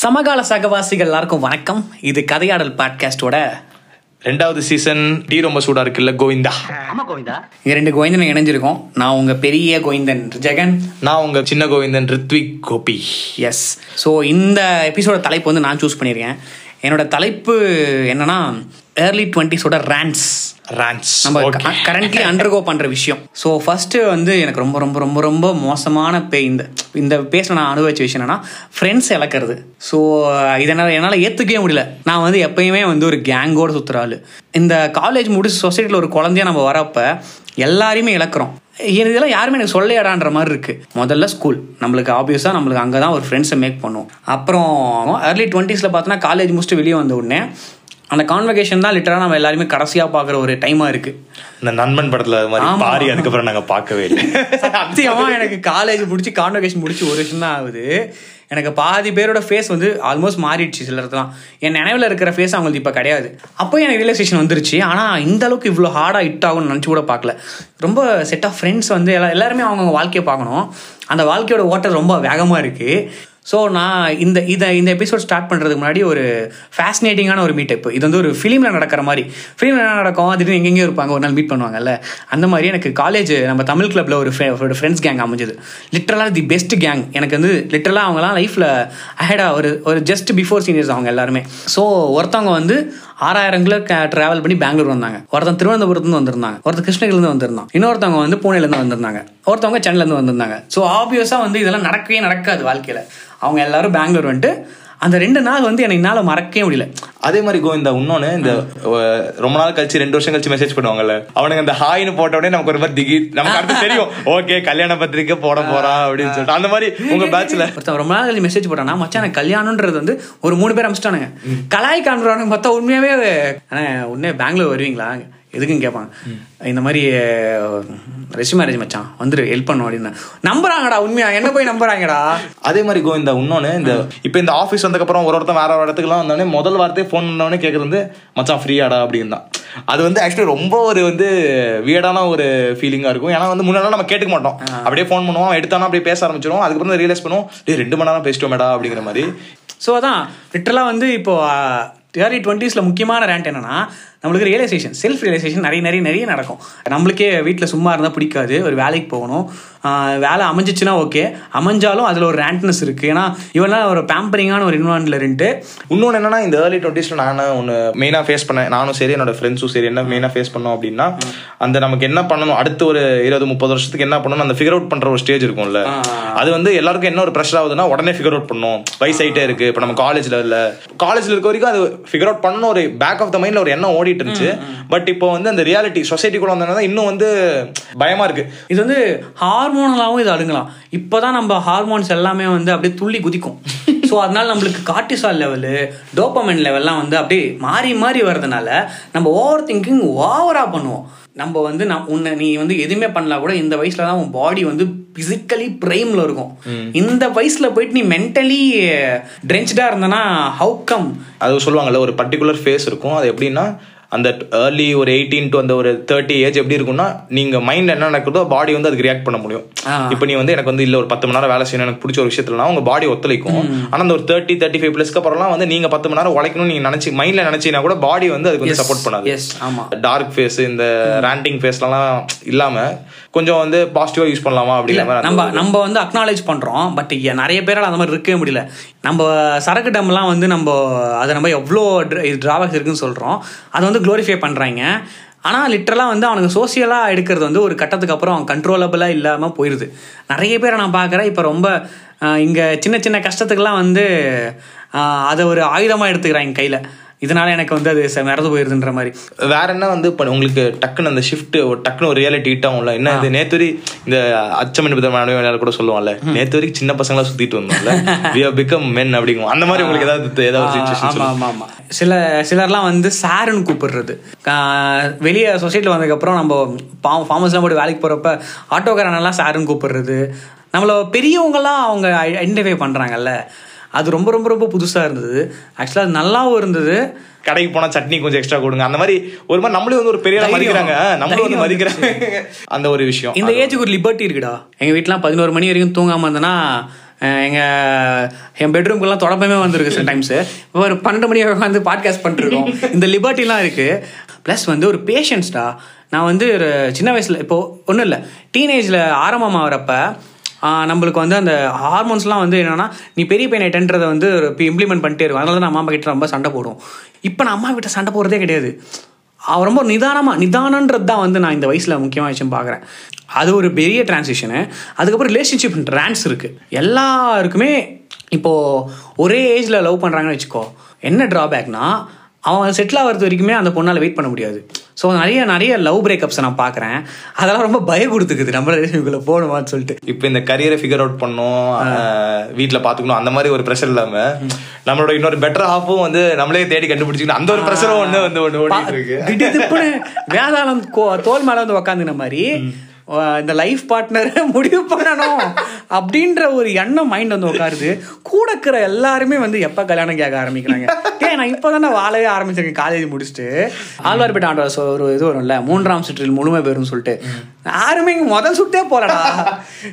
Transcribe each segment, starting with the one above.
சமகால சகவாசிகள் எல்லாருக்கும் வணக்கம். இது கதையாடல் பாட்காஸ்டோட ரெண்டாவது சீசன் டீ ரொம்ப சூடா இருக்குல்ல கோவிந்தா. இங்க ரெண்டு கோவிந்தன் இணைஞ்சிருக்கோம். நான் உங்க பெரிய கோவிந்தன் ஜெகன். நான் உங்க சின்ன கோவிந்தன் ரித்விக் கோபி. எஸ் ஸோ இந்த எபிசோட தலைப்பு வந்து நான் சூஸ் பண்ணியிருக்கேன். என்னோட தலைப்பு என்னன்னா ஏர்லி டுவெண்ட்டிஸோட ரேண்ட்ஸ் ரான்ஸ் நம்ம கரண்ட்லி அண்டர்கோ பண்ற விஷயம். ஸோ ஃபர்ஸ்ட் வந்து எனக்கு ரொம்ப ரொம்ப ரொம்ப ரொம்ப மோசமான பே இந்த இந்த பேச நான் அனுபவிச்ச விஷயம் என்னன்னா ஃப்ரெண்ட்ஸ் இழக்கிறது. ஸோ இதனால் என்னால் ஏற்றுக்கவே முடியல. நான் வந்து எப்பயுமே வந்து ஒரு கேங்கோட சுற்றுற ஆளு. இந்த காலேஜ் முடிச்சு சொசைட்டியில் ஒரு குழந்தைய நம்ம வரப்ப எல்லாரையுமே இழக்கிறோம். இதெல்லாம் யாருமே எனக்கு சொல்லையாடான்ற மாதிரி இருக்கு. முதல்ல ஸ்கூல் நம்மளுக்கு ஆப்வியஸாக நம்மளுக்கு அங்கே தான் ஒரு ஃப்ரெண்ட்ஸை மேக் பண்ணுவோம். அப்புறம் ஏர்லி டுவெண்ட்டீஸில் பார்த்தோன்னா காலேஜ் முடிச்சுட்டு வெளியே வந்த உடனே அந்த கான்வெகேஷன் தான் லிட்டராக நம்ம எல்லாருமே கடைசியாக பார்க்குற ஒரு டைமாக இருக்குது இந்த நண்பன் படத்துல அது மாதிரி. பாரி அதுக்கப்புறம் நாங்க பார்க்கவே இல்லை. சத்தியமா எனக்கு காலேஜ் முடிச்சு கான்வெகேஷன் முடிச்சு ஒரு வருஷம் தான் ஆகுது. எனக்கு பாதி பேரோட ஃபேஸ் வந்து ஆல்மோஸ்ட் மாறிடுச்சு சிலர்லாம் என் நினைவில் இருக்கிற ஃபேஸ் அவங்களுக்கு இப்போ கிடையாது. அப்போ எனக்கு ரியலைசேஷன் வந்துருச்சு. ஆனால் இந்த அளவுக்கு இவ்வளோ ஹார்டாக ஹிட் ஆகும்னு நினச்சி கூட பார்க்கல. ரொம்ப செட் ஆஃப் ஃப்ரெண்ட்ஸ் வந்து எல்லா எல்லாருமே அவங்கவுங்க வாழ்க்கையை பார்க்கணும். அந்த வாழ்க்கையோட ஓட்டம் ரொம்ப வேகமாக இருக்குது ஸோ நான் இந்த இதை இந்த எபிசோட் ஸ்டார்ட் பண்ணுறதுக்கு முன்னாடி ஒரு ஃபேசினேட்டிங்கான ஒரு மீட்டப் இது வந்து ஒரு ஃபிலிமில் நடக்கிற மாதிரி. ஃபிலிமில் என்ன நடக்கும்? திடீர்னு எங்கெங்கேயும் இருப்பாங்க. ஒரு நாள் மீட் பண்ணுவாங்கல்ல. அந்த மாதிரி எனக்கு காலேஜ் நம்ம தமிழ் கிளப்பில் ஒரு ஒரு ஃப்ரெண்ட்ஸ் கேங் அமைஞ்சது. லிட்டரலாக தி பெஸ்ட் கேங் எனக்கு வந்து லிட்டரலாக அவங்களாம் லைஃப்பில் அஹெடா ஒரு ஒரு ஜஸ்ட் பிஃபோர் சீனியர்ஸ் அவங்க எல்லாருமே. ஸோ ஒருத்தவங்க வந்து ஆறாயிரம் கிலோ ட்ராவல் பண்ணி பெங்களூர் வந்தாங்க. ஒருத்தன் திருவனந்தபுரத்துலேருந்து வந்திருந்தாங்க ஒருத்தர் கிருஷ்ணகிரிலேருந்து வந்திருந்தான். இன்னொருத்தவங்க வந்து பூனேலேருந்து வந்திருந்தாங்க. ஒருத்தவங்க சென்னையிலேருந்து வந்திருந்தாங்க. ஸோ ஆப்வியஸாக வந்து இதெல்லாம் நடக்கவே நடக்காது வாழ்க்கையில். அவங்க எல்லாரும் பெங்களூர் வந்துட்டு அந்த ரெண்டு நாள் வந்து எனக்கு என்னால் மறக்கவே முடியல. அதே மாதிரி கோவிந்தா இன்னொன்னு இந்த ரொம்ப நாள் கழிச்சு ரெண்டு வருஷம் கழிச்சு மெசேஜ் பண்ணுவாங்கல்ல. அவனுங்க அந்த ஹாய்னு போட்ட உடனே நமக்கு ஒரு மாதிரி திகி நமக்கு அடுத்து தெரியும். ஓகே கல்யாண பத்திரிக்கை போட போறான் அப்படின்னு சொல்லிட்டு. அந்த மாதிரி உங்க பேட்ச்ல ரொம்ப நாள் கழிச்சு மெசேஜ் போட்டானா மச்சான் கல்யாணம்ன்றது வந்து ஒரு மூணு பேர் அமிச்சிட்டானுங்க. கலாய் காண்றானுங்க பார்த்தா உண்மையாவே உடனே பெங்களூர் வருவீங்களா? எதுக்குன்னு கேட்பாங்க இந்த மாதிரி ரெசி மேரேஜ் மச்சான் வந்துரு ஹெல்ப் பண்ணும் அப்படின்னு. நம்புறாங்கடா உண்மையா? என்ன போய் நம்புறாங்கடா? அதே மாதிரி கோவிந்தா இன்னொன்னு இந்த இப்போ இந்த ஆஃபீஸ் வந்ததுக்கப்புறம் ஒரு ஒருத்தன் வேற ஒரு இடத்துக்குலாம் வந்தோடனே முதல் வார்த்தையே ஃபோன் பண்ணவொடனே கேட்கறது வந்து மச்சான் ஃப்ரீயாடா அப்படின்னு தான். அது வந்து ஆக்சுவலி ரொம்ப ஒரு வந்து வியர்டான ஒரு ஃபீலிங்கா இருக்கும். ஏன்னா வந்து முன்னாடி நம்ம கேட்டுக்க மாட்டோம். அப்படியே ஃபோன் பண்ணுவோம் எடுத்தானா அப்படியே பேச ஆரம்பிச்சிடும் அதுக்கப்புறம் ரியலைஸ் பண்ணுவோம் டேய் ரெண்டு மணி நேரம் பேசிட்டோமேடா அப்படிங்கிற மாதிரி. ஸோ அதான் லிட்டரலாக வந்து இப்போ ஏர்லி டுவெண்ட்டீஸில் முக்கியமான ரேண்ட் என்னன்னா நம்மளுக்கு ரியலைசேஷன் செல்ஃப் ரியலைசேஷன் நிறைய நிறைய நிறைய நடக்கும். நம்மளுக்கே வீட்டில் சும்மா இருந்தால் பிடிக்காது. ஒரு வேலைக்கு போகணும். வேலை அமைஞ்சிச்சுன்னா ஓகே அமைஞ்சாலும் அதில் ஒரு ரேண்ட்னஸ் இருக்குது ஏன்னா இவெல்லாம் ஒரு பேம்பரிங்கான ஒரு இன்வான்ல இருந்துட்டு இன்னொன்று என்னன்னா இந்த ஏர்லி டுவெண்ட்டிஸ்ல நான் ஒன்று மெயினாக ஃபேஸ் பண்ணேன். நானும் சரி என்னோட ஃப்ரெண்ட்ஸும் சரி என்ன மெயினாக ஃபேஸ் பண்ணோம் அப்படின்னா அந்த நமக்கு என்ன பண்ணணும்? அடுத்த ஒரு இருபது முப்பது வருஷத்துக்கு என்ன பண்ணணும் அந்த ஃபிகர் அவுட் பண்ற ஒரு ஸ்டேஜ் இருக்கும்ல. அது வந்து எல்லாருக்கும் என்ன ஒரு ப்ரெஷர் ஆகுதுன்னா உடனே ஃபிகர் அவுட் பண்ணணும் வயசாயிட்டே இருக்கு. இப்போ நம்ம காலேஜ்ல இல்ல. காலேஜ்ல இருக்க வரைக்கும் அது ஃபிகர் அவுட் பண்ணணும். ஒரு பேக் ஆஃப் த மைண்ட்ல ஒரு எண்ணம் ஓடிட்டு இருந்துச்சு பட் இப்போ வந்து அந்த ரியாலிட்டி சொசைட்டி கூட வந்ததுனால இன்னும் வந்து பயமா இருக்கு. இது வந்து ஹார்மோனலாகவும் இது அழுங்கலாம் இப்போதான் நம்ம ஹார்மோன்ஸ் எல்லாமே வந்து அப்படியே துள்ளி குதிக்கும். ஸோ அதனால நம்மளுக்கு கார்டிசால் லெவலு டோப்பமென் லெவல்லாம் வந்து அப்படியே மாறி மாறி வர்றதுனால நம்ம ஓவர் திங்கிங் ஓவரா பண்ணுவோம். நம்ம வந்து நான் உன்னை நீ வந்து எதுவுமே பண்ணலாம் கூட இந்த வயசுல தான் உன் பாடி வந்து பிசிக்கலி பிரைம்ல இருக்கும். இந்த வயசுல போயிட்டு நீ மென்டலி ட்ரென்ச்டா இருந்தனா ஹவு கம் அது சொல்லுவாங்கல்ல ஒரு பர்டிகுலர் ஃபேஸ் இருக்கும். அது எப்படின்னா அந்த ஏர்லி ஒரு எயிட்டீன் டு அந்த ஒரு தேர்ட்டி ஏஜ் எப்படி இருக்கும்னா நீங்க மைண்ட் என்ன நடக்குதோ பாடி வந்து அதுக்கு ரியாக்ட் பண்ண முடியும். இப்போ நீ வந்து எனக்கு வந்து இல்ல ஒரு பத்து மணி நேரம் வேலை செய்யணும் எனக்கு பிடிச்ச ஒரு விஷயத்துலனா உங்க பாடி ஒத்துழைக்கும். ஆனா அந்த ஒரு தேர்ட்டி தேர்ட்டி ஃபைவ் பிளஸ்க்கு அப்புறம்லாம் வந்து நீங்க பத்து மணி நேரம் உழைக்கணும்னு நீங்க நினைச்சு மைண்ட்ல நினைச்சீங்கன்னா கூட பாடி வந்து அதுக்கு வந்து சப்போர்ட் பண்ணாது. டார்க் ஃபேஸ் இந்த ரேண்டிங் ஃபேஸ்லாம் இல்லாம கொஞ்சம் வந்து பாசிட்டிவா யூஸ் பண்ணலாமா அப்படிங்கிற நம்ம நம்ம வந்து அக்னாலேஜ் பண்றோம் பட் நிறைய பேரால் அந்த மாதிரி இருக்கவே முடியல. நம்ம சரக்கு டம்லாம் வந்து நம்ம அதை நம்ம எவ்வளோ டிராபேக்ஸ் இருக்குன்னு சொல்றோம். அதை வந்து க்ளோரிஃபை பண்ணுறாங்க ஆனால் லிட்ரலாக வந்து அவனுக்கு சோசியலாக எடுக்கிறது வந்து ஒரு கட்டத்துக்கு அப்புறம் அவன் கண்ட்ரோலபிளாக இல்லாமல் போயிடுது நிறைய பேரை நான் பார்க்குறேன். இப்போ ரொம்ப இங்கே சின்ன சின்ன கஷ்டத்துக்கெல்லாம் வந்து அதை ஒரு ஆயுதமாக எடுத்துக்கிறாங்க கையில். இதனால எனக்கு வந்து அது மறந்து போயிருதுன்ற மாதிரி. வேற என்ன வந்து இப்ப உங்களுக்கு டக்குன்னு அந்த ஷிஃப்ட் டக்குன்னு ஒரு ரியாலிட்டி ஹிட் ஆகும்ல என்ன இது? நேத்து வரை இந்த அச்சமன் விதமான கூட சொல்லுவாங்கல்ல நேத்து வரைக்கும் சின்ன பசங்களா சுத்திட்டு வந்தோம்ல. வி ஹவ் பிகம் மென் அப்படிங்கும் அந்த மாதிரி உங்களுக்கு ஏதாவது ஏதாவது சுச்சுவேஷன் ஆமா ஆமா ஆமா. சில சிலர்லாம் வந்து சாருன்னு கூப்பிடுறது. வெளியே சொசைட்டியில் வந்ததுக்கப்புறம் நம்ம பா ஃபார்மஸ்லாம் போட்டு வேலைக்கு போகிறப்ப ஆட்டோக்காரனெல்லாம் சாருன்னு கூப்பிடுறது. நம்மள பெரியவங்கலாம் அவங்க ஐடென்டிஃபை பண்ணுறாங்கல்ல அது ரொம்ப ரொம்ப ரொம்ப புதுசாக இருந்தது. ஆக்சுவலாக அது நல்லாவும் இருந்தது. கடைக்கு போனா சட்னி கொஞ்சம் எக்ஸ்ட்ரா கொடுங்க. அந்த மாதிரி ஒரு மாதிரி நம்மளே வந்து ஒரு பெரிய. மதிக்கிறாங்க. நம்மளும் வந்து மதிக்கிறாங்க அந்த ஒரு விஷயம். இந்த ஏஜுக்கு ஒரு லிபர்ட்டி இருக்குடா. எங்கள் வீட்டிலாம் பதினோரு மணி வரைக்கும் தூங்காமல் இருந்தேன்னா எங்கள் என் பெட்ரூம்க்குலாம் தொடப்பமே வந்திருக்கு சில டைம்ஸு ஒரு பன்னெண்டு மணி உட்காந்து பாட்காஸ்ட் பண்ணிருக்கோம். இந்த லிபர்ட்டிலாம் இருக்குது ப்ளஸ் வந்து ஒரு பேஷன்ஸ்டா நான் வந்து ஒரு சின்ன வயசில் இப்போது ஒன்றும் இல்லை. டீனேஜில் ஆரம்பமாகறப்ப நம்மளுக்கு வந்து அந்த ஹார்மோன்ஸ்லாம் வந்து என்னென்னா நீ பெரிய பையன் டென்றதை வந்து இப்போ இம்ப்ளிமெண்ட் பண்ணிட்டே இருக்கும். அதனால தான் நான் அம்மா கிட்ட ரொம்ப சண்டை போடும் இப்போ நான் அம்மா கிட்ட சண்டை போடுறதே கிடையாது. அவ ரொம்ப நிதானமாக நிதானன்றது தான் வந்து நான் இந்த வயசில் முக்கியமாக விஷயம் பார்க்குறேன் அது ஒரு பெரிய டிரான்சிஷனு அதுக்கப்புறம் ரிலேஷன்ஷிப் ட்ரான்ஸ் இருக்குது எல்லாருக்குமே இப்போது ஒரே ஏஜில் லவ் பண்ணுறாங்கன்னு வச்சுக்கோ என்ன ட்ராபேக்னால் அவன் செட்டில் ஆகிறது வரைக்குமே அந்த பொண்ணால் வெயிட் பண்ண முடியாது. ஸோ நிறைய நிறைய லவ் பிரேக்கப்ஸை நான் பார்க்குறேன். அதெல்லாம் ரொம்ப பயம் கொடுத்துக்குது நம்ம ரிலேஷன்ஷிப்பில் போகணுமான்னு சொல்லிட்டு. இப்போ இந்த கரியரை ஃபிகர் அவுட் பண்ணணும் வீட்டில் பார்த்துக்கணும் அந்த மாதிரி ஒரு ப்ரெஷர் இல்லாம நம்மளோட இன்னொரு பெட்டர் ஹாஃபும் வந்து நம்மளே தேடி கண்டுபிடிச்சிக்கணும். அந்த ஒரு ப்ரெஷரும் ஒன்று வந்து ஒன்று ஓடிட்டு இருக்கு. வேதாளம் தோல் மேல வந்து உக்காந்துன மாதிரி இந்த லைஃப் பார்ட்னரை முடிவு பண்ணணும் அப்படின்ற ஒரு எண்ணம் மைண்ட் வந்து உட்காருது. கூட இருக்கிற எல்லாருமே வந்து எப்ப கல்யாணம் கேட்க ஆரம்பிக்கிறாங்க? நான் இப்பதானே வாழவே ஆரம்பிச்சிருக்கேன்? காலேஜ் முடிச்சுட்டு. ஆழ்வார்பேட்டை ஆண்டவர் ஒரு இது வரும்ல மூன்றாம் சுற்றில் முழுமை பெறும் சொல்லிட்டு. யாருமே இங்க முதல் சுட்டே போலடா.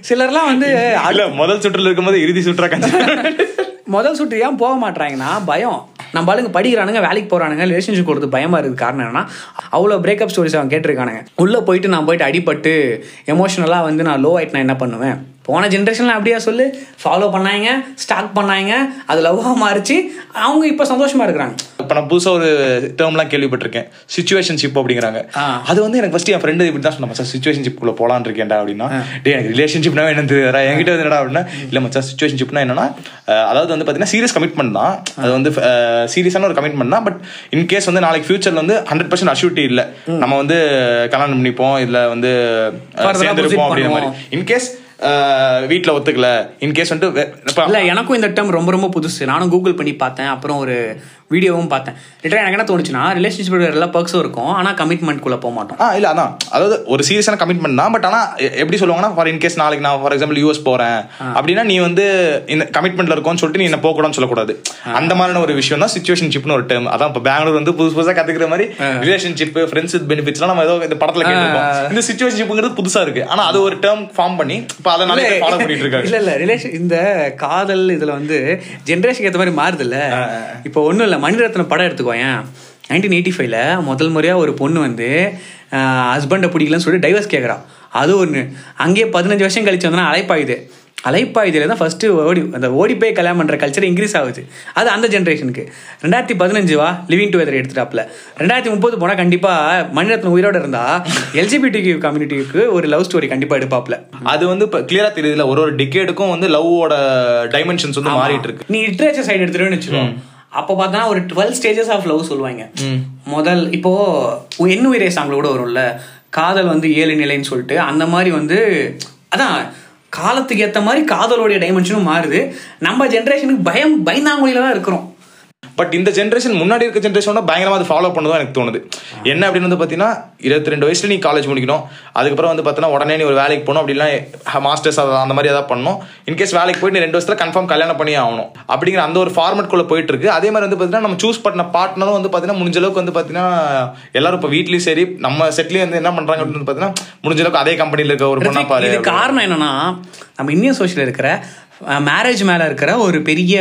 சிலர்லாம் வந்து இல்ல முதல் சுற்றுல இருக்கும்போது இறுதி சுற்றா முதல் சுற்று ஏன் போக மாட்றாங்கன்னா பயம். நம்ம ஆளுங்க படிக்கிறானுங்க வேலைக்கு போறானுங்க ரிலேஷன்ஷிப் கொடுத்து பயமா இருக்கு காரணம் என்னன்னா அவ்வளோ பிரேக்கப் ஸ்டோரிஸ் அவன் கேட்டிருக்கானுங்க. உள்ள போயிட்டு நான் போயிட்டு அடிபட்டு எமோஷனலா வந்து நான் லோ ஆயிட்டு நான் என்ன பண்ணுவேன்? போன ஜென்ரேஷன்ல அப்படியா சொல்லு? ஃபாலோ பண்ணாங்க ஸ்டாக் பண்ணாங்க அது லவ்வாக மாறிச்சு. அவங்க இப்போ சந்தோஷமா இருக்கிறாங்க. இப்போ நான் புதுசா ஒரு டேர்ம்லாம் கேள்விப்பட்டிருக்கேன். சுச்சுவேஷன்ஷிப் அப்படிங்கிறாங்க. அது வந்து எனக்கு ஃபர்ஸ்ட் என் ஃப்ரெண்டு இப்படி தான் சொன்ன சார் சுச்சுவேஷன்ஷிப்புக்குள்ள போலான்னு இருக்கேன்டா அப்படின்னா. டே எனக்கு ரிலேஷன்ஷிப்னா என்னன்னு தெரியாதா என்கிட்ட வந்து என்னடா அப்படின்னா இல்ல மச்சான் சுச்சுவேஷன்ஷிப்னா என்னன்னா அதாவது வந்து பாத்தீங்கன்னா சீரியஸ் கமிட்மெண்ட் தான். அது வந்து சீரியஸான ஒரு கமிட்மெண்ட் தான். பட் இன் கேஸ் வந்து நாளைக்கு ஃபியூச்சர்ல வந்து ஹண்ட்ரட் பர்சன்ட் அஷ்யூரிட்டி இல்ல. நம்ம வந்து கல்யாணம் பண்ணிப்போம் இல்ல வந்து சேர்ந்திருப்போம் அப்படிங்கிற மாதிரி. இன்கேஸ் வீட்டில் ஒத்துக்கல. இன்கேஸ் வந்துட்டு இல்லை எனக்கும் இந்த டேர்ம் ரொம்ப ரொம்ப புதுசு. நானும் கூகுள் பண்ணி பார்த்தேன். அப்புறம் ஒரு வீடியோவும் பார்த்தேன். லிட்டரா எனக்கு என்ன தோணுச்சுன்னா ரிலேஷன்ஷிப் எல்லா பர்க்ஸும் இருக்கும். ஆனா கமிட்மெண்ட் குள்ள போக மாட்டோம். ஆ இல்ல அதான். அதாவது ஒரு சீரியஸான கமிட்மெண்ட் தான் பட் ஆனா எ- எப்படி சொல்லுவாங்கன்னா ஃபார் இன்கேஸ் நாளைக்கு நான் ஃபார் எக்ஸாம்பிள் யூஎஸ் போறேன். அப்படின்னா நீ வந்து இந்த கமிட்மெண்ட்ல இருக்கோம்னு சொல்லிட்டு நீ என்ன போக கூடாதுன்னு சொல்லக்கூடாது அந்த மாதிரியான ஒரு விஷயம் தான் சிச்சுவேஷன்ஷிப்னு ஒரு டேர்ம் அதான் இப்போ பெங்களூர் வந்து புதுசு புதுசா கத்துக்கிற மாதிரி ரிலேஷன்ஷிப் ஃப்ரெண்ட்ஸ் வித் பெனிஃபிட்ஸ்லாம் நம்ம ஏதோ இந்த படத்துல கேட்டிருக்கோம் இந்த சிச்சுவேஷன்ஷிப்ங்கிறது புதுசா இருக்கு. ஆனா அது ஒரு டேர்ம் ஃபார்ம் பண்ணி இப்போ அதை பேர் ஃபாலோ பண்ணிட்டு இருக்காங்க. இல்ல இல்ல ரிலேஷன் இந்த காதல் இதுல வந்து ஜென்ரேஷனுக்கு ஏத்த மாதிரி மாறுது இல்ல இப்போ ஒண்ணும் இல்ல மணிரத்னம் படம் எடுத்துக்கோயேன் நைன்டீன் எயிட்டி ஃபைவ்ல முதல் முறையா ஒரு பொண்ணு வந்து ஹஸ்பண்டை பிடிக்கலன்னு சொல்லி டைவர்ஸ் கேட்குறா அது ஒன்று அங்கேயே பதினஞ்சு வருஷம் கழிச்சு வந்தோன்னா அலைப்பாயுது. அலைப்பாயுதுல தான் ஃபர்ஸ்ட் ஓடி அந்த ஓடி போய் கல்யாணம் பண்ற கல்ச்சர் இன்க்ரீஸ் ஆகுது. அது அந்த ஜென்ரேஷனுக்கு ரெண்டாயிரத்தி பதினஞ்சு வா லிவிங் டுகெதர் எடுத்துட்டாப்ல. ரெண்டாயிரத்தி முப்பது போனா கண்டிப்பா மணிரத்னம் உயிரோட இருந்தா எல்ஜிபிடி கம்யூனிட்டிக்கு ஒரு லவ் ஸ்டோரி கண்டிப்பா எடுப்பாப்ல. அது வந்து இப்போ கிளியரா தெரியுதுல ஒரு ஒரு டிகேடுக்கும் வந்து லவ்வோட டைமென்ஷன்ஸ் வந்து மாறிட்டு இருக்கு. நீ லிட்ரேச்சர் சைடு எடுத்துட்டேன்னு வச்சுக்கோ. அப்போ பார்த்தா ஒரு டுவெல் ஸ்டேஜஸ் ஆஃப் லவ் சொல்லுவாங்க. முதல் இப்போ எண்ணு உயிரே சாங்ல கூட வரும்ல. காதல் வந்து ஏழு நிலைன்னு சொல்லிட்டு அந்த மாதிரி வந்து அதான் காலத்துக்கு ஏத்த மாதிரி காதலோடைய டைமென்ஷனும் மாறுது. நம்ம ஜென்ரேஷனுக்கு பயம் பயந்தாங்குழியில தான் இருக்கிறோம். பட் இந்த ஜென்ரேஷன் முன்னாடி இருக்க ஜென்ரேஷனோட பயங்கரமா அது ஃபாலோ பண்ணதான் எனக்கு தோணுது. என்ன அப்படின்னு வந்து பாத்தீங்கன்னா இருபத்தி ரெண்டு வயசுல நீ காலேஜ் முடிக்கணும். அதுக்கப்புறம் வந்து பார்த்தீங்கன்னா உடனே நீ ஒரு வேலைக்கு போகணும் அப்படின்னா மாஸ்டர்ஸ் அந்த மாதிரி ஏதாவது பண்ணணும். இன்கேஸ் வேலைக்கு போயிட்டு நீ ரெண்டு வருஷத்துல கன்ஃபார்ம் கல்யாணம் பண்ணி ஆகணும். அப்படிங்கிற அந்த ஒரு ஃபார்மட் குள்ள போயிட்டு இருக்கு. அதே மாதிரி வந்து பாத்தீங்கன்னா நம்ம சூஸ் பண்ண பார்ட்னரும் வந்து பாத்தீங்கன்னா முடிஞ்ச அளவுக்கு வந்து பாத்தீங்கன்னா எல்லாரும் இப்போ வீட்லயும் சரி நம்ம செட்லயும் வந்து என்ன பண்றாங்க அப்படின்னு வந்து பாத்தீங்கன்னா முடிஞ்ச அளவுக்கு அதே கம்பெனில இருக்க ஒரு பொண்ணா பாரு இது காரணம் என்னன்னா நம்ம இந்தியன் சோஷியல் இருக்கிற மேரேஜ் மேல இருக்கிற ஒரு பெரிய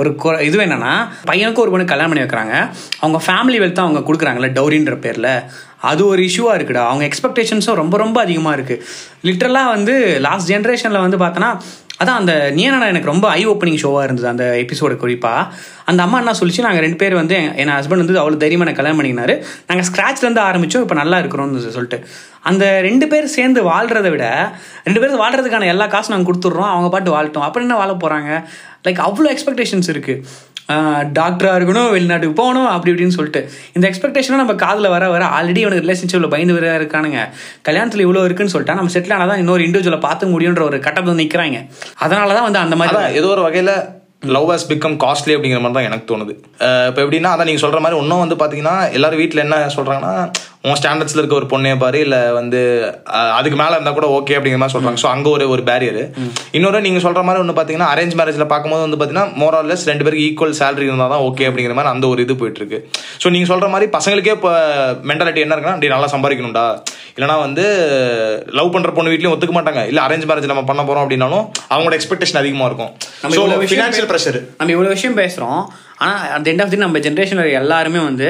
ஒரு குறை- இது என்னன்னா பையனுக்கு ஒரு பொண்ணு கல்யாணம் பண்ணி வைக்கிறாங்க. அவங்க ஃபேமிலி வெல்த் அவங்க கொடுக்குறாங்கல்ல டௌரின்ற பேரில். அது ஒரு இஷ்யூவா இருக்குடா. அவங்க எக்ஸ்பெக்டேஷன்ஸும் ரொம்ப ரொம்ப அதிகமாக இருக்கு. லிட்ரலா வந்து லாஸ்ட் ஜென்ரேஷனில் வந்து பார்த்தோன்னா அதான் அந்த நீனா எனக்கு ரொம்ப ஐ ஓப்பனிங் ஷோவாக இருந்தது அந்த எபிசோடு குறிப்பாக அந்த அம்மா என்ன சொல்லிச்சு நாங்கள் ரெண்டு பேர் வந்து என் என் ஹஸ்பண்ட் வந்து அவ்வளோ தைரியமாக எனக்கு கல்யாணம் பண்ணினாரு நாங்கள் ஸ்க்ராட்ச்லேருந்து ஆரம்பித்தோம் இப்போ நல்லா இருக்கிறோம்னு சொல்லிட்டு. அந்த ரெண்டு பேர் சேர்ந்து வாழ்கிறத விட ரெண்டு பேரும் வாழ்கிறதுக்கான எல்லா காசும் நாங்கள் கொடுத்துட்றோம் அவங்க பாட்டு வாழட்டும் அப்படி என்ன வாழ போகிறாங்க லைக் அவ்வளோ எக்ஸ்பெக்டேஷன்ஸ் இருக்குது டாக்டராக இருக்கணும் வெளிநாட்டுக்கு போகணும் அப்படி இப்படின்னு சொல்லிட்டு. இந்த எக்ஸ்பெக்டேஷனும் நம்ம காதில் வர வர ஆல்ரெடி அவனுக்கு ரிலேஷன்ஷிப்பில் பயந்து வர இருக்கானுங்க. கல்யாணத்தில் இவ்வளோ இருக்குன்னு சொல்லிட்டா நம்ம செட்டில் ஆனால் தான் இன்னொரு இண்டிவிஜுவலை பார்த்து முடியுன்ற ஒரு கட்டத்தில் நிற்கிறாங்க அதனால தான் வந்து அந்த மாதிரி ஏதோ ஒரு வகையில் லவ் ஹஸ் பிகம் காஸ்ட்லி அப்படிங்கிற மாதிரி தான் எனக்கு தோணுது. இப்போ எப்படின்னா அதான் நீங்கள் சொல்கிற மாதிரி இன்னும் வந்து பார்த்தீங்கன்னா எல்லாரும் வீட்டில் என்ன சொல்கிறாங்கன்னா உன் ஸ்டாண்டர்ட்ஸ்ல இருக்க ஒரு பொண்ணைய பாரு இல்ல வந்து அதுக்கு மேல இருந்தா கூட ஓகே அப்படிங்கிற மாதிரி சொல்றாங்க. ஸோ அங்க ஒரு ஒரு பேரியர் இன்னொரு நீங்க சொல்ற மாதிரி ஒன்று பாத்தீங்கன்னா அரேஞ்ச் மேரேஜ்ல பார்க்கும்போது வந்து பாத்தீங்கன்னா மோரல்லஸ் ரெண்டு பேருக்கு ஈக்குவல் சேலரி இருந்தால் தான் ஓகே அப்படிங்கிற மாதிரி அந்த ஒரு இது போயிட்டு இருக்கு ஸோ நீங்க சொல்ற மாதிரி பசங்களுக்கே இப்போ மென்டாலிட்டி என்ன இருக்குன்னா அப்படி நல்லா சம்பாதிக்கணும்டா. இல்லைனா வந்து லவ் பண்ற பொண்ணு வீட்லயும் ஒத்துக்க மாட்டாங்க. இல்ல அரேஞ்ச் மேரேஜ் நம்ம பண்ண போறோம் அப்படின்னாலும் அவங்களோட எக்ஸ்பெக்டேஷன் அதிகமா இருக்கும். நம்ம ஸோ இவ்வளவு விஷயம் ஃபினான்ஷியல் ப்ரெஷர் நம்ம இவ்வளோ விஷயம் பேசுகிறோம் ஆனால் அந்த எண்ட் ஆஃப் தி நம்ம ஜென்ரேஷனில் எல்லாருமே வந்து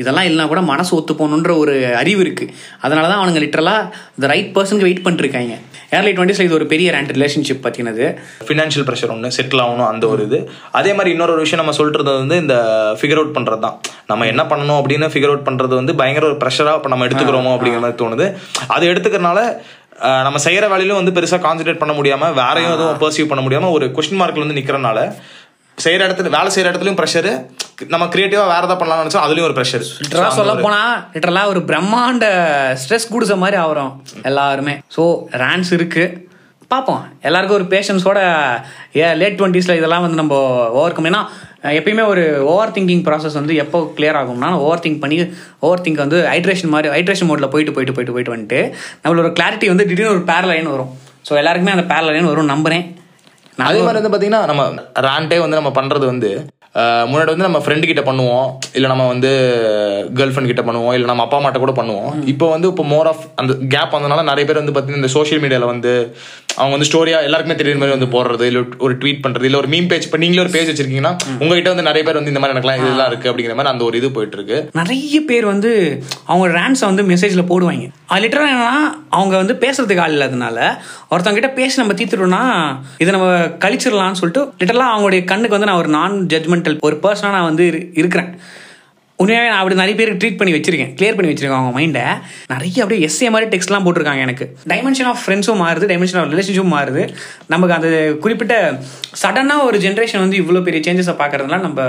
இதெல்லாம் இல்லைனா கூட மனசு ஒத்து போகணுன்ற ஒரு அறிவு இருக்குது அதனால தான் அவனுங்க லிட்டரலாக இந்த ரைட் பர்சனுக்கு வெயிட் பண்ணிருக்காங்க. ஏர்லி டுவெண்ட்டிஸில் இது ஒரு பெரிய ரேண்ட் ரிலேஷன்ஷிப் பற்றினது ஃபினான்ஷியல் ப்ரெஷர் ஒன்று செட்டில் ஆகணும் அந்த ஒரு இது. அதே மாதிரி இன்னொரு விஷயம் நம்ம சொல்றது வந்து இந்த ஃபிகர் அவுட் பண்றது தான் நம்ம என்ன பண்ணணும் அப்படின்னு ஃபிகர் அவுட் பண்றது வந்து பயங்கர ஒரு ப்ரெஷராக இப்போ நம்ம எடுத்துக்கிறோமோ அப்படிங்கிற மாதிரி தோணுது. அது எடுத்துக்கிறனால நம்ம செய்யற வேலையிலும் வந்து பெருசாக கான்சென்ட்ரேட் பண்ண முடியாம வேறையும் எதுவும் பர்சீவ் பண்ண முடியாம ஒரு கொஸ்டின் மார்க்ல வந்து நிக்கிறனால செய்யற இடத்துல வேலை செய்யற இடத்துலயும் ப்ரெஷர் நம்ம கிரியேட்டிவா வேற ஏதாவது பண்ணலாம்னு நினைச்சா அதுலயும் ஒரு ப்ரெஷர் லிட்டரலாக சொல்ல போனால் லிட்டரலாக ஒரு பிரம்மாண்ட ஸ்ட்ரெஸ் குடிச்ச மாதிரி ஆகிறோம் எல்லாருமே. ஸோ ரேன்ஸ் இருக்குது பார்ப்போம். எல்லாருக்கும் ஒரு பேஷன்ஸோட ஏ லேட் டுவெண்ட்டீஸில் இதெல்லாம் வந்து நம்ம ஓவர் கம் ஏன்னா எப்பயுமே ஒரு ஓவர் திங்கிங் ப்ராசஸ் வந்து எப்போ கிளியர் ஆகும்னா ஓவர் திங்க் பண்ணி ஓவர் திங்க் வந்து ஹைட்ரேஷன் மாதிரி ஹைட்ரேஷன் மோடில் போயிட்டு போயிட்டு போயிட்டு போயிட்டு வந்துட்டு நம்மளோட கிளாரிட்டி வந்து திடீர்னு ஒரு பேரல் லைன் வரும். ஸோ எல்லாருக்குமே அந்த பேரல் லைன் வரும் நம்புறேன். நான் அதே மாதிரி வந்து பாத்தீங்கன்னா நம்ம ரேண்டே வந்து நம்ம பண்றது வந்து முன்னாடி வந்து நம்ம ஃப்ரெண்டு கிட்ட பண்ணுவோம். இல்ல நம்ம வந்து கேர்ள் ஃப்ரெண்ட் கிட்ட பண்ணுவோம். இல்ல நம்ம அப்பா அம்மாட்ட கூட பண்ணுவோம். இப்போ வந்து இப்போ மோர் ஆஃப் அந்த கேப் வந்தனால நிறைய பேர் வந்து பாத்தீங்கன்னா இந்த சோஷியல் மீடியால வந்து அவங்க வந்து ஸ்டோரியா எல்லாருக்குமே தெரியுற மாதிரி வந்து போடுறது இல்ல ஒரு ட்வீட் பண்றது இல்ல ஒரு மீம் பேஜ் இப்போ நீங்களே ஒரு பேஜ் வச்சிருக்கீங்கன்னா உங்ககிட்ட வந்து நிறைய பேர் வந்து இந்த மாதிரி எனக்குலாம் இதெல்லாம் இருக்கு அப்படிங்கிற மாதிரி அந்த ஒரு இது போயிட்டு இருக்கு. நிறைய பேர் வந்து அவங்க ரேன்ஸை வந்து மெசேஜில் போடுவாங்க. அது லிட்டராக என்னன்னா அவங்க வந்து பேசுறதுக்கு ஆள் இல்லாதனால ஒருத்தவங்க கிட்ட பேசி நம்ம தீர்த்துட்டோம்னா இதை நம்ம கழிச்சிடலாம்னு சொல்லிட்டு லிட்டரலாக அவங்களுடைய கண்ணுக்கு வந்து நான் ஒரு நான் ஜட்மெண்டல் ஒரு பர்சனாக நான் வந்து இரு- இருக்கிறேன். உண்மையாகவே நான் அப்படி நிறைய பேருக்கு ட்ரீட் பண்ணி வச்சிருக்கேன். கிளியர் பண்ணி வச்சிருக்கேன் அவங்க மைண்டை நிறைய அப்படியே எஸ்ஏ மாதிரி டெக்ஸ்ட்லாம் போட்டிருக்காங்க எனக்கு. டைமென்ஷன் ஆஃப் ஃப்ரெண்ட்ஸும் மாறுது டைமென்ஷன் ஆஃப் ரிலேஷன்ஷிப்பும் மாறுது. நமக்கு அந்த குறிப்பிட்ட சடனாக ஒரு ஜென்ரேஷன் வந்து இவ்வளோ பெரிய சேஞ்சஸை பார்க்கறதுனால நம்ம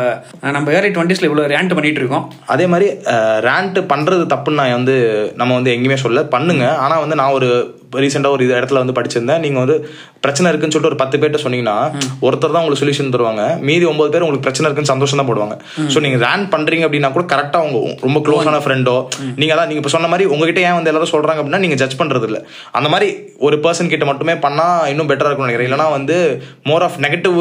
நம்ம ஏர்லி டுவெண்ட்டிஸில் இவ்வளோ ரேண்ட் பண்ணிட்டு இருக்கோம். அதே மாதிரி ரேண்ட் பண்ணுறது தப்புன்னு நான் வந்து நம்ம வந்து எங்கேயுமே சொல்ல பண்ணுங்க. ஆனால் வந்து நான் ஒரு ரீசெண்டாக ஒரு இது இடத்துல வந்து படிச்சிருந்தேன். நீங்கள் வந்து பிரச்சனை இருக்குன்னு சொல்லிட்டு ஒரு பத்து பேர்ட்ட சொன்னீங்கன்னா ஒருத்தர் தான் உங்களுக்கு சொல்யூஷன் தருவாங்க. மீதி ஒன்பது பேர் உங்களுக்கு பிரச்சனை இருக்குன்னு சந்தோஷம் தான் போடுவாங்க. ஸோ நீங்கள் ரேன் பண்ணுறீங்க அப்படின்னா கூட கரெக்டாக அவங்க ரொம்ப க்ளோஸான ஃப்ரெண்டோ நீங்கள் அதான் நீங்கள் இப்போ சொன்ன மாதிரி உங்ககிட்ட ஏன் வந்து எல்லாரும் சொல்கிறாங்க அப்படின்னா நீங்கள் ஜட்ஜ் பண்ணுறது அந்த மாதிரி ஒரு பர்சன் கிட்ட மட்டுமே பண்ணால் இன்னும் பெட்டராக இருக்கும்னு நினைக்கிறேன். இல்லைன்னா வந்து மோர் ஆஃப் நெகட்டிவ்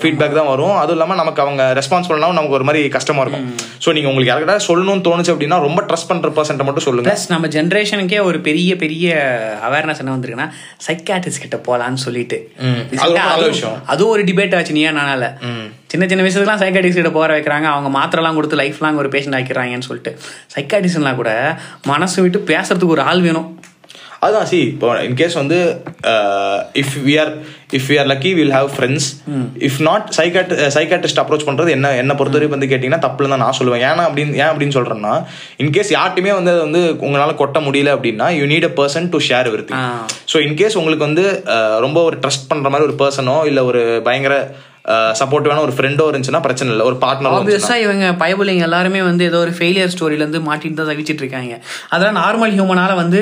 ஃபீட்பேக் தான் வரும். அதுவும் இல்லாமல் நமக்கு அவங்க ரெஸ்பான்ஸ் பண்ணாலும் நமக்கு ஒரு மாதிரி கஷ்டமாக இருக்கும். ஸோ நீங்கள் உங்களுக்கு யார்கிட்ட சொல்லணும்னு தோணுச்சு அப்படின்னா ரொம்ப ட்ரஸ்ட் பண்ணுற பர்சன்ட்டை மட்டும் சொல்லுங்கள் நம்ம ஜென்ரேஷனுக்கே ஒரு பெரிய பெரிய அவேர்னஸ் என்ன வந்திருக்குன்னா சைக்காட்டிஸ்ட் கிட்ட போலான்னு சொல்லிட்டு. அதுவும் ஒரு டிபேட் ஆச்சு நீயா நானால சின்ன சின்ன விஷயத்துக்குலாம் சைக்காட்டிஸ்ட் கிட்ட போற வைக்கிறாங்க அவங்க மாத்திரலாம் கொடுத்து லைஃப் லாங் ஒரு பேஷண்ட் ஆக்கிறாங்கன்னு சொல்லிட்டு. சைக்காட்டிஸ்ட்லாம் கூட மனசு விட்டு பேசுறதுக்கு ஒரு ஆள் வேணும். அதுதான் சி இப்போ இன்கேஸ் வந்து if we are if we are lucky will have friends if not சைக்காட் psychiatrist approach பண்றது என்ன என்ன பொறுத்தவரைக்கும் வந்து கேட்டிங்கன்னா தப்புல தான் நான் சொல்லுவேன். ஏன்னா அப்படின்னு ஏன் அப்படின்னு சொல்றேன்னா இன்கேஸ் யார்ட்டுமே வந்து அது வந்து உங்களால கொட்ட முடியல அப்படின்னா you need a person to share ah. So in case உங்களுக்கு வந்து அஹ், ரொம்ப ஒரு ட்ரஸ்ட் பண்ற மாதிரி ஒரு பர்சனோ இல்ல ஒரு பயங்கர சப்போர்ட்டிவான ஒரு ஃப்ரெண்டோ இருந்துச்சுன்னா பிரச்சனை இல்லை. ஒரு பார்ட்னரோ ஆப்வியஸா இவங்க பயபுள்ளைங்க எல்லாருமே வந்து ஏதோ ஒரு ஃபெயிலியர் ஸ்டோரியில இருந்து மாட்டிட்டு தான் தவிச்சிட்டு இருக்காங்க. அதெல்லாம் நார்மல் ஹியூமனால வந்து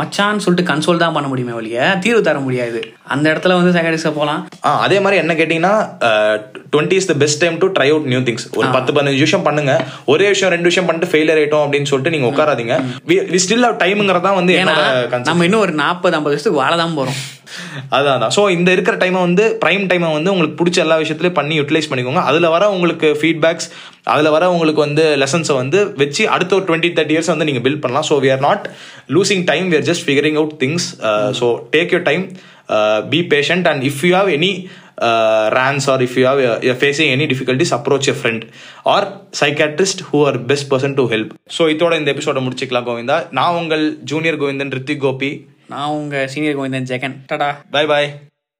மச்சான்னு சொல்லிட்டு கன்சோல் தான் பண்ண முடியுமே ஒழிய தீர்வு தர முடியாது. அந்த இடத்துல வந்து சைக்காட்டிஸ்ட போலாம். ஆ அதே மாதிரி என்ன கேட்டிங்கன்னா twenty is the best time to try out new things ஒரு பத்து பதினஞ்சு விஷயம் பண்ணுங்க. ஒரே விஷயம் ரெண்டு விஷயம் பண்ணிட்டு ஃபெயிலியர் ஆயிட்டோம் அப்படின்னு சொல்லிட்டு நீங்க உட்காராதீங்க. வி ஸ்டில் டைம்ங்கிறதா வந்து. நம்ம இன்னும் ஒரு நாற்பது ஐம்பது வருஷத்துக்கு வாழ தான் போறோம். அதான் அதான். ஸோ இந்த இருக்கிற டைமை வந்து ப்ரைம் டைமை வந்து உங்களுக்கு பிடிச்ச எல்லா விஷயத்துலையும் பண்ணி யூட்டிலைஸ் பண்ணிக்கோங்க. அதில் வர உங்களுக்கு ஃபீட்பேக்ஸ் அதில் வர உங்களுக்கு வந்து லெசன்ஸை வந்து வச்சு அடுத்த ஒரு டுவெண்ட்டி தேர்ட்டி இயர்ஸ் வந்து நீங்கள் பில்ட் பண்ணலாம். So we are not losing time we are just figuring out things so take your time be patient and if you have any rants or if you have you're facing any difficulties approach a friend or psychiatrist who are best person to help. So இதோட இந்த எபிசோட முடிச்சுக்கலாம் கோவிந்தா. நான் உங்கள் junior Govindan Hrithik Gopi. நான் உங்கள் senior Govindan Jagan. டடா. Bye bye